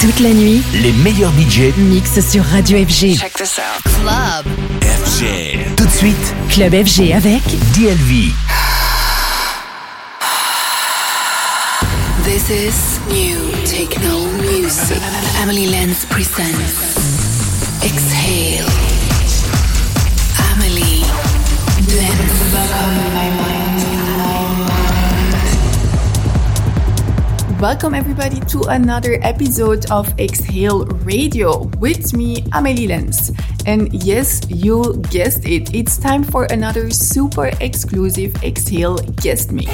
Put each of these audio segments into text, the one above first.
Toute la nuit, les meilleurs budgets mixent sur Radio FG. Check this out. Club. FG. Tout de suite, Club FG avec DLV. This is new techno music. Emily Lenz presents Exhale. Welcome everybody to another episode of Exhale Radio with me, Amelie Lens. And yes, you guessed it, it's time for another super exclusive Exhale guest mix.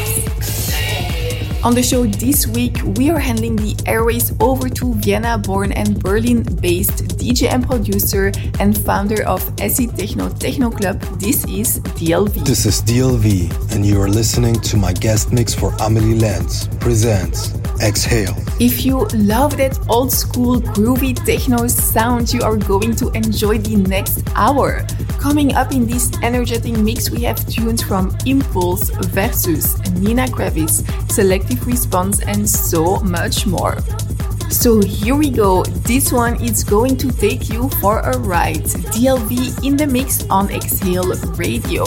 On the show this week, we are handing the airways over to Vienna born and Berlin based DJ and producer and founder of Acid Techno Techno Club. This is DLV. This is DLV, and you are listening to my guest mix for Amelie Lens presents Exhale. If you love that old school groovy techno sound, you are going to enjoy the next hour. Coming up in this energetic mix, we have tunes from Impulse, Versus, Nina Kraviz, Selective Response, and so much more. So here we go. This one is going to take you for a ride. DLV in the mix on Exhale Radio.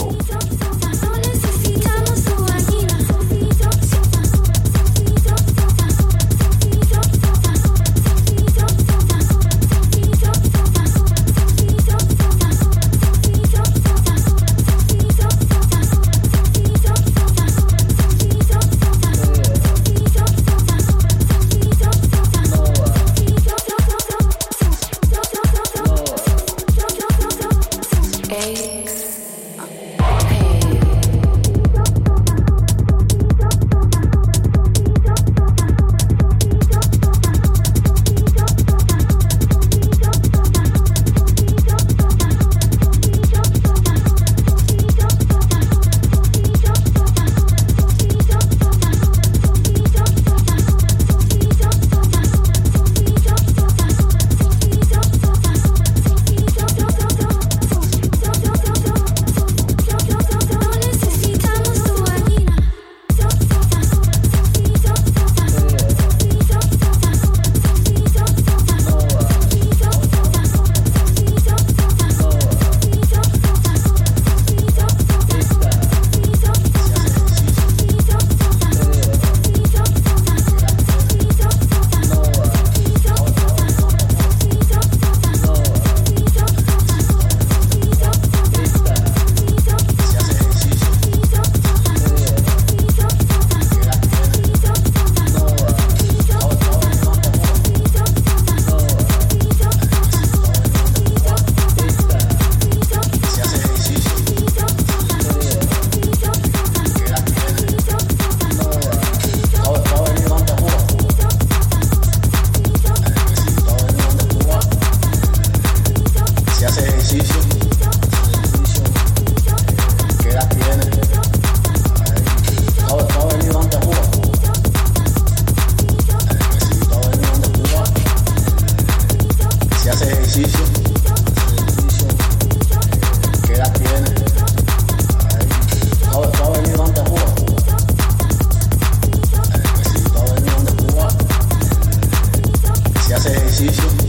Hace ejercicio,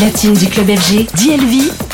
Latine du club FG, DLV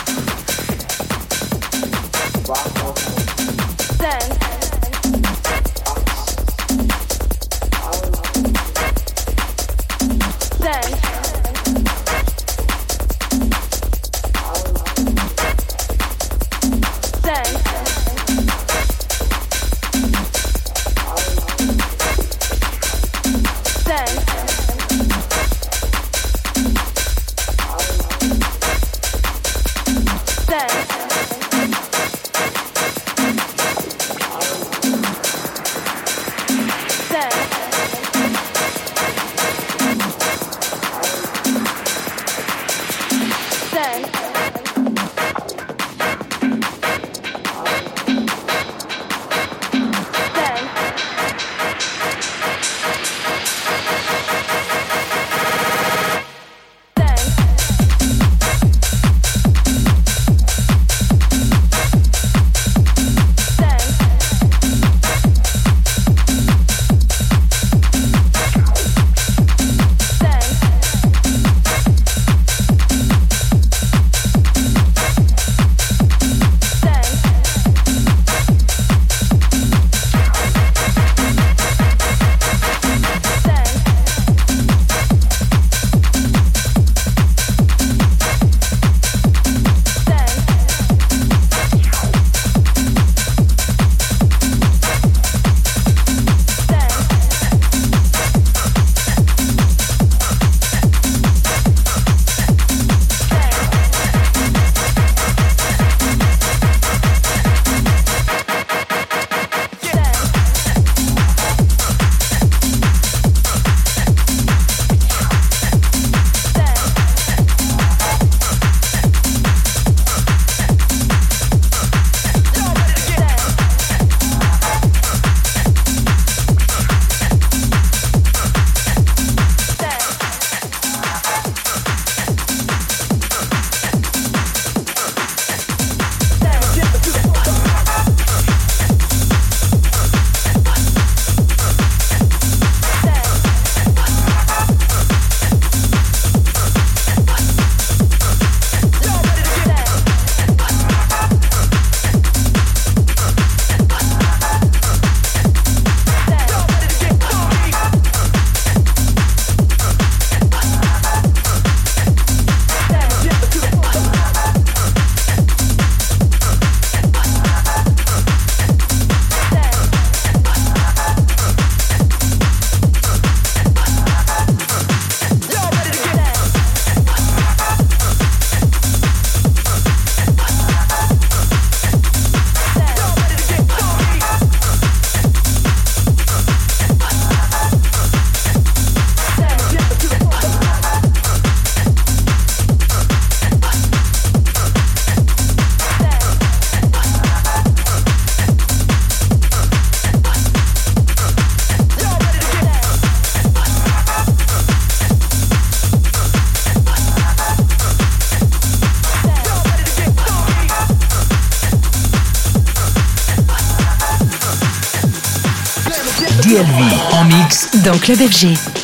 dans Club FG.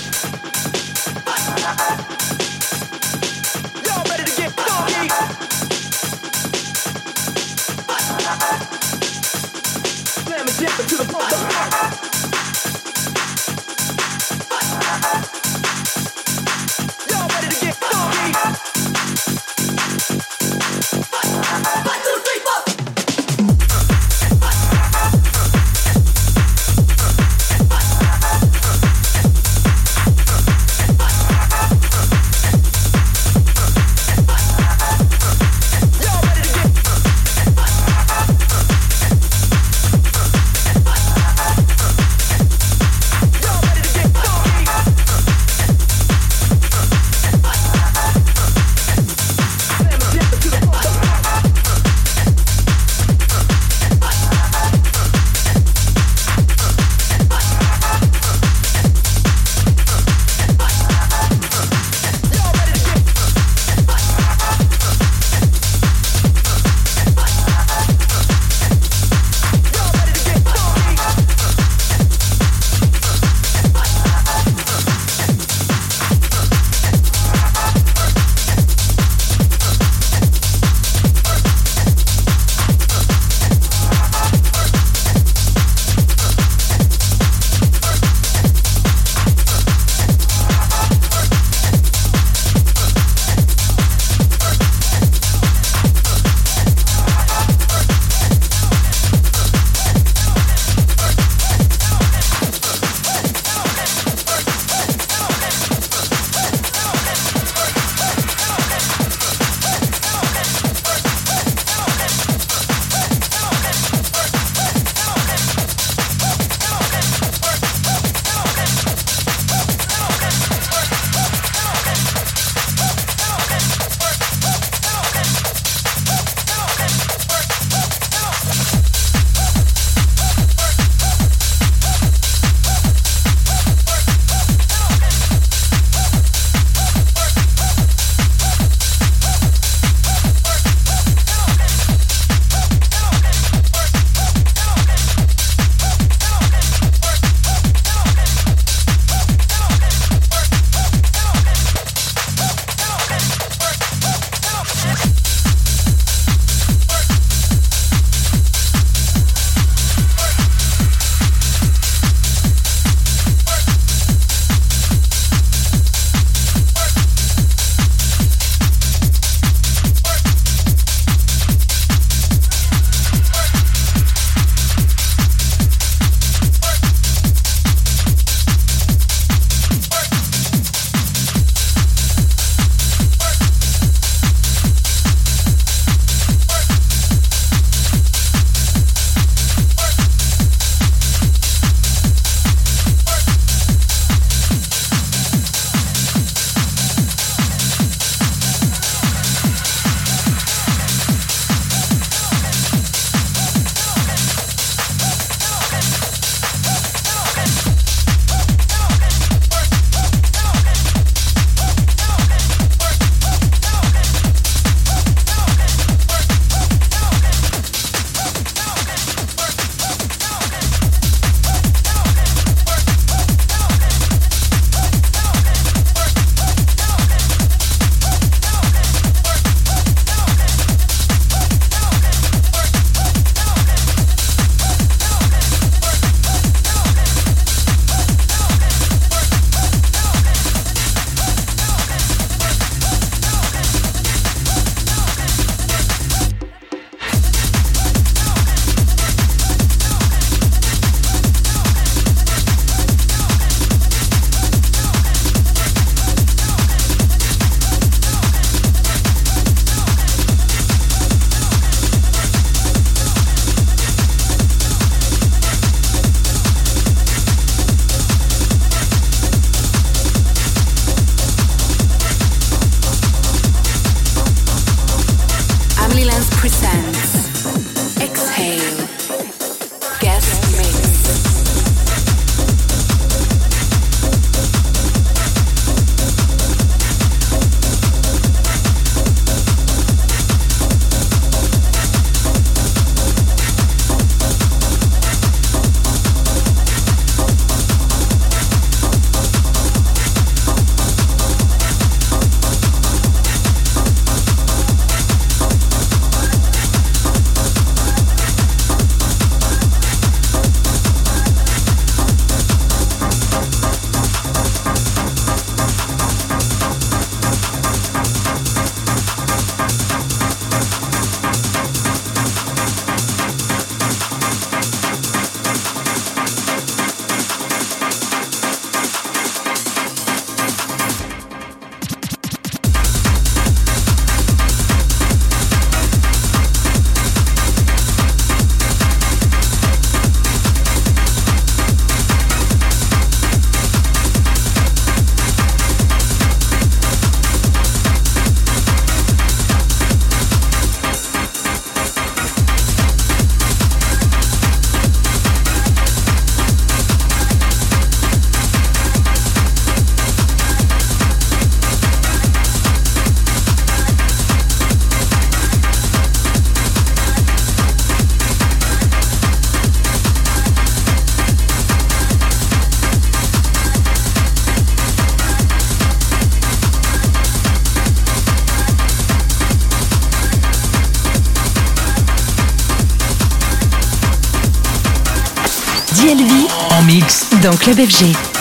DLV En mix. dans Club FG.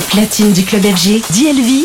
Platine du club FG, DLV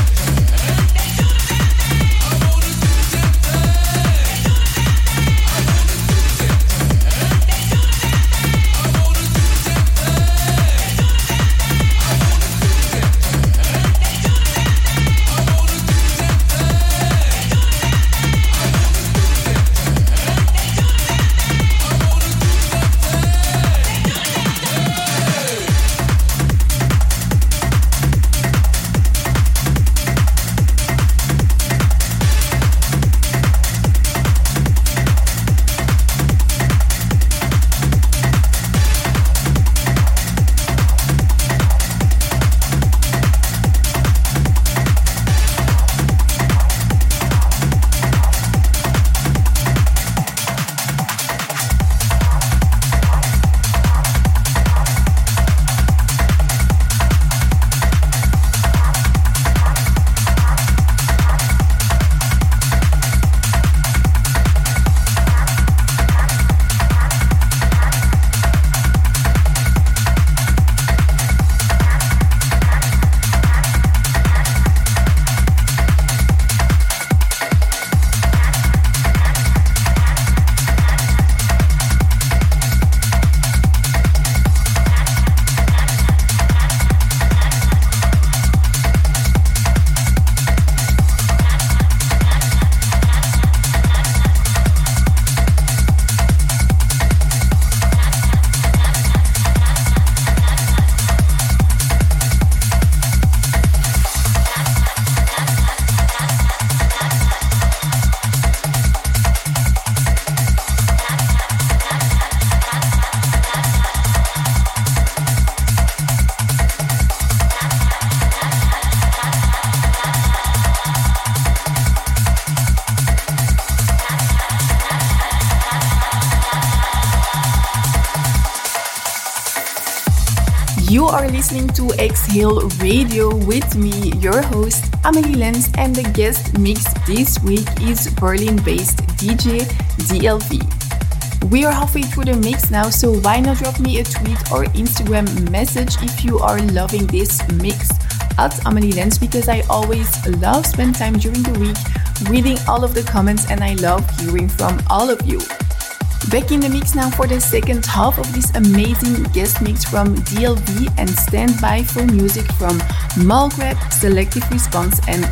Listening to Exhale Radio with me, your host, Amelie Lens, and the guest mix this week is Berlin based DJ DLV. We are halfway through the mix now, so why not drop me a tweet or Instagram message if you are loving this mix at Amelie Lens because I always love spend time during the week reading all of the comments and I love hearing from all of you. Back in the mix now for the second half of this amazing guest mix from DLV and stand by for music from Malgrab, Selective Response and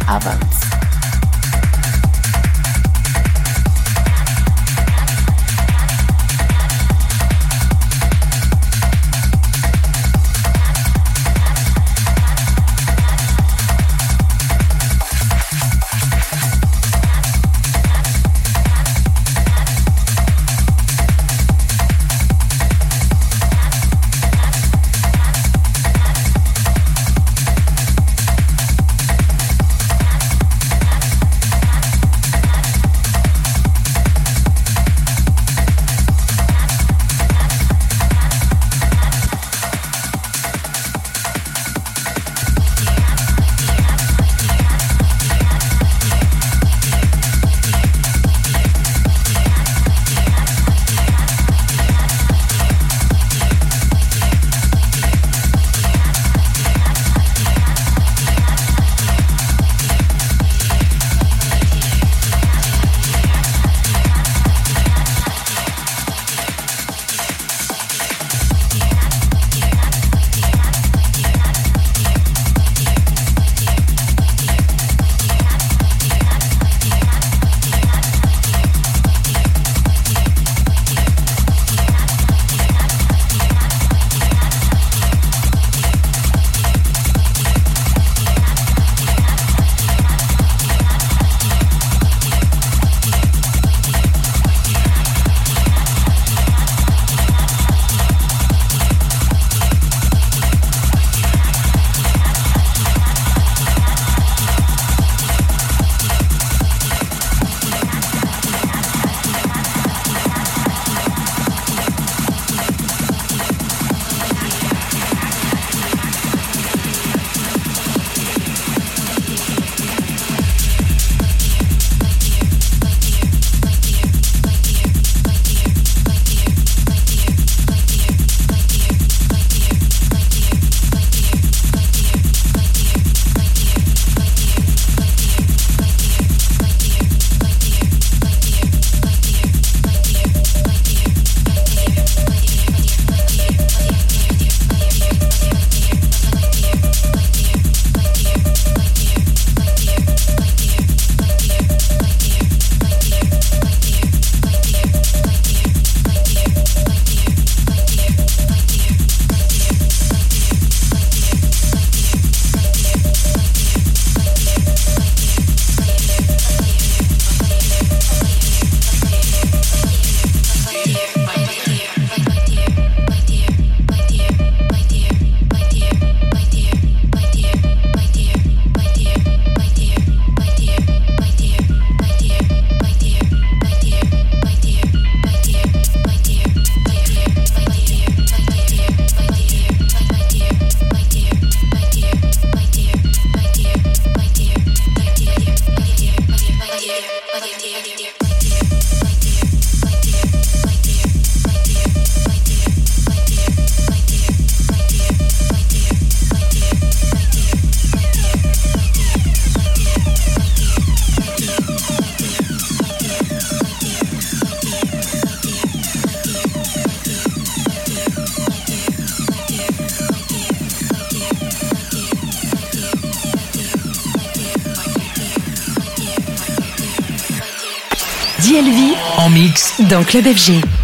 Avant. dans Club FG.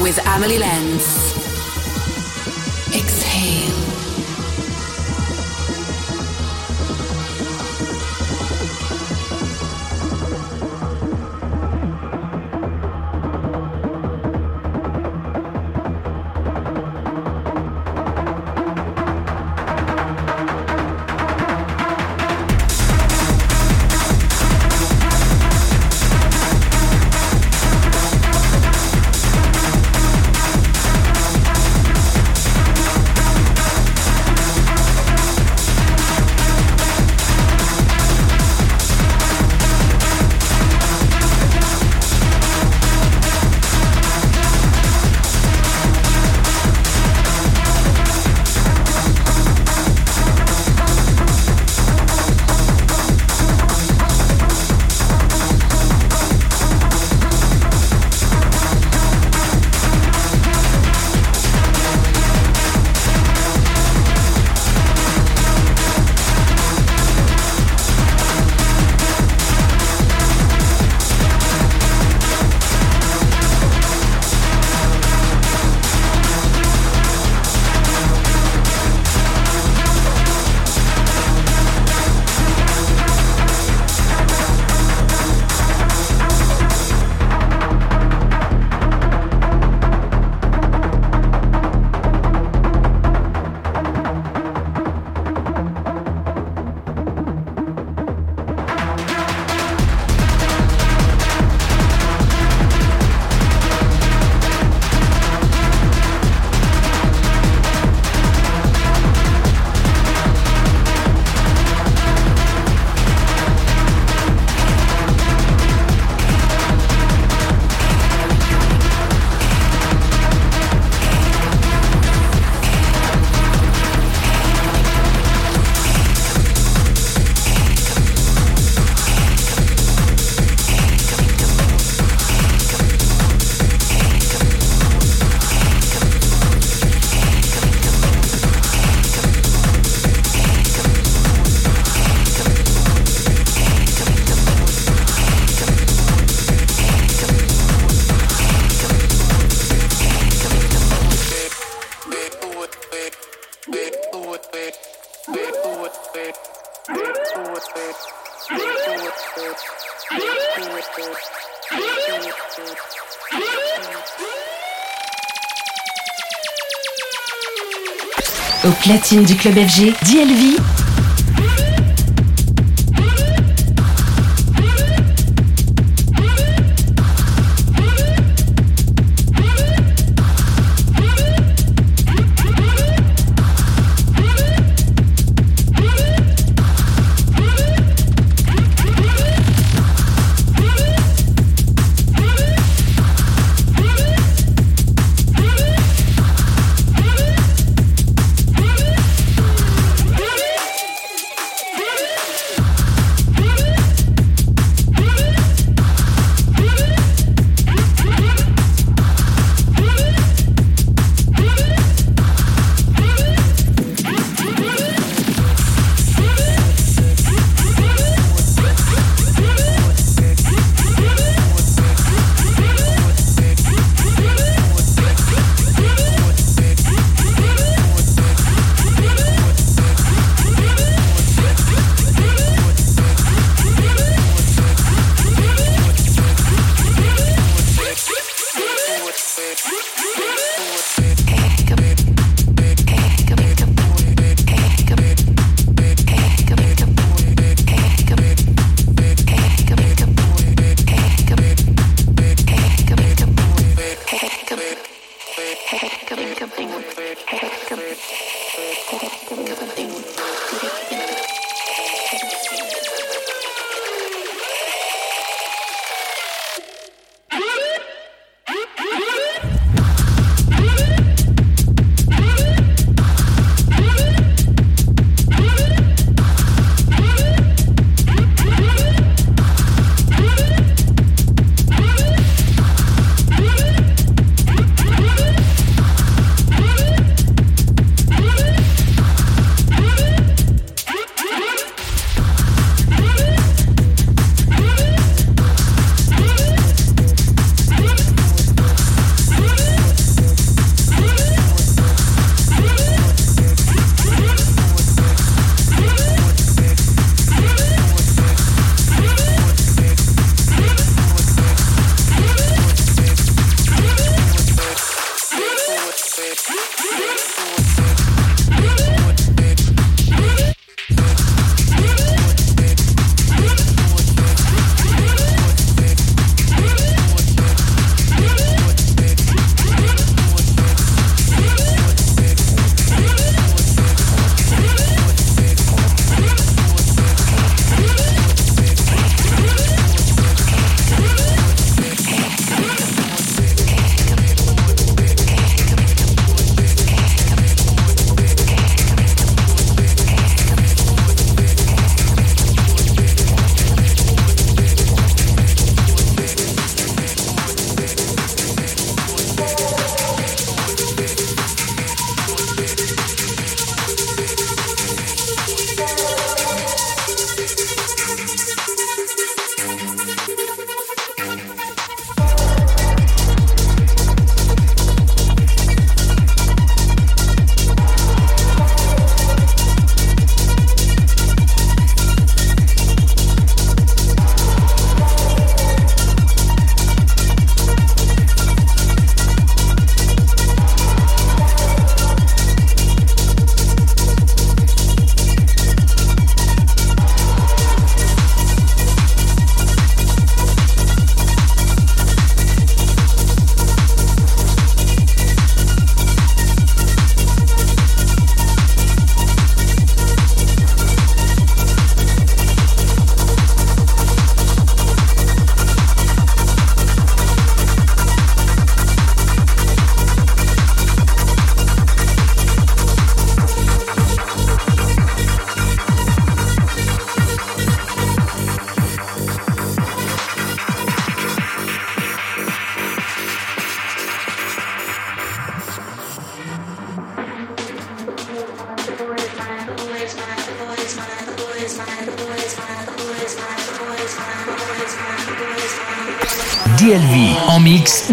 With Amelie Lens. Platine du club FG, DLV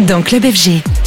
dans Club FG.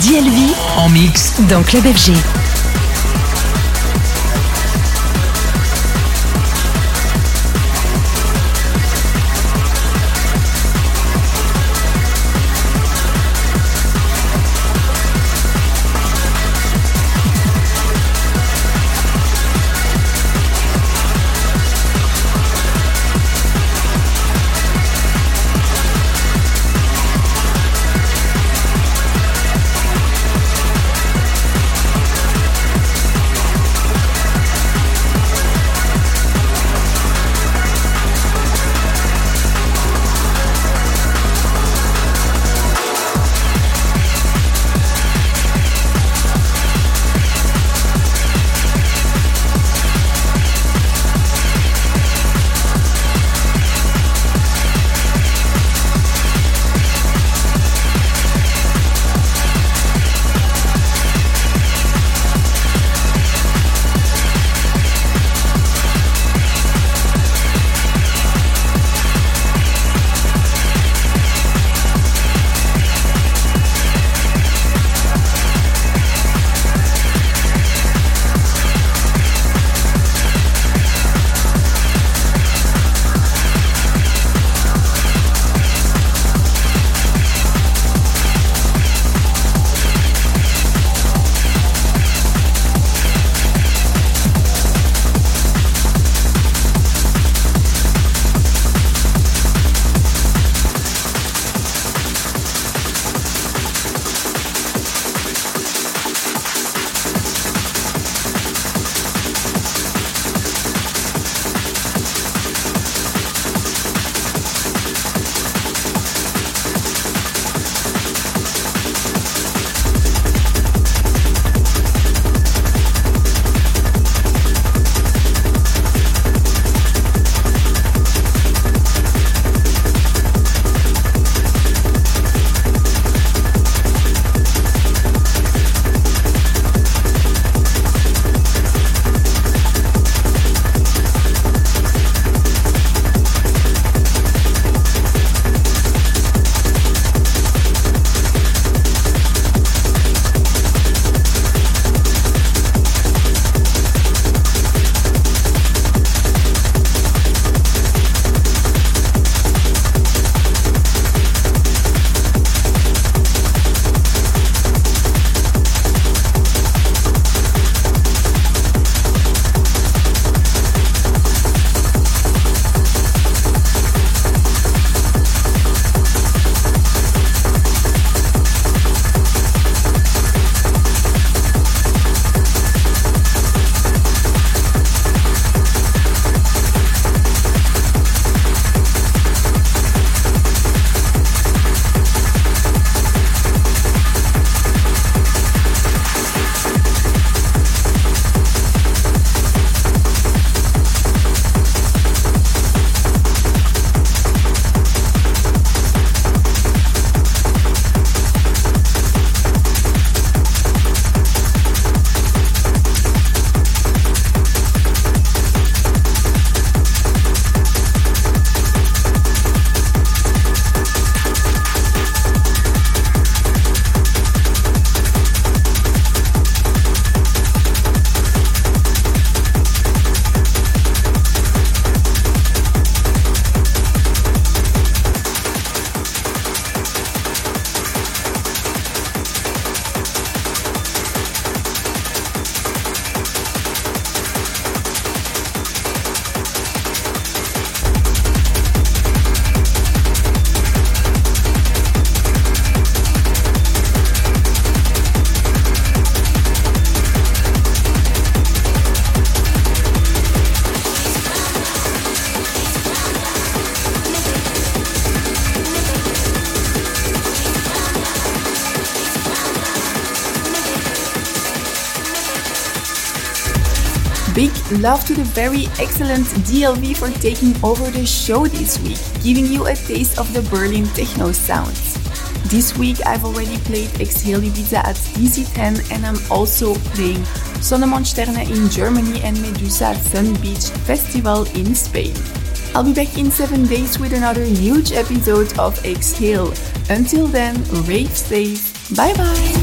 DLV En mix. dans Club FG. Love to the very excellent DLV for taking over the show this week, giving you a taste of the Berlin techno sounds. This week I've already played Exhale Ibiza at DC10 and I'm also playing Sonnemonsterne in Germany and Medusa at Sun Beach Festival in Spain. I'll be back in 7 days with another huge episode of Exhale. Until then, rave safe. Bye bye!